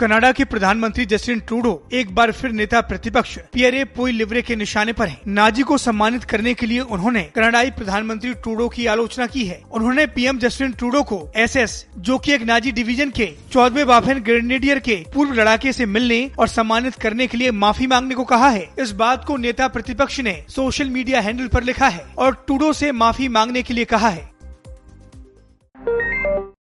Canada के प्रधानमंत्री Justin Trudeau एक बार फिर नेता प्रतिपक्ष पियरे पोई लिवरे के निशाने पर हैं। नाजी को सम्मानित करने के लिए उन्होंने कनाडाई प्रधानमंत्री ट्रूडो की आलोचना की है। उन्होंने पीएम जस्टिन ट्रूडो को एसएस, जो कि एक नाजी डिवीज़न के चौदवे बाफेन ग्रेनेडियर के पूर्व लड़ाके से मिलने और सम्मानित करने के लिए माफ़ी मांगने को कहा है। इस बात को नेता प्रतिपक्ष ने सोशल मीडिया हैंडल आरोप लिखा है और ट्रूडो ऐसी माफ़ी मांगने के लिए कहा है।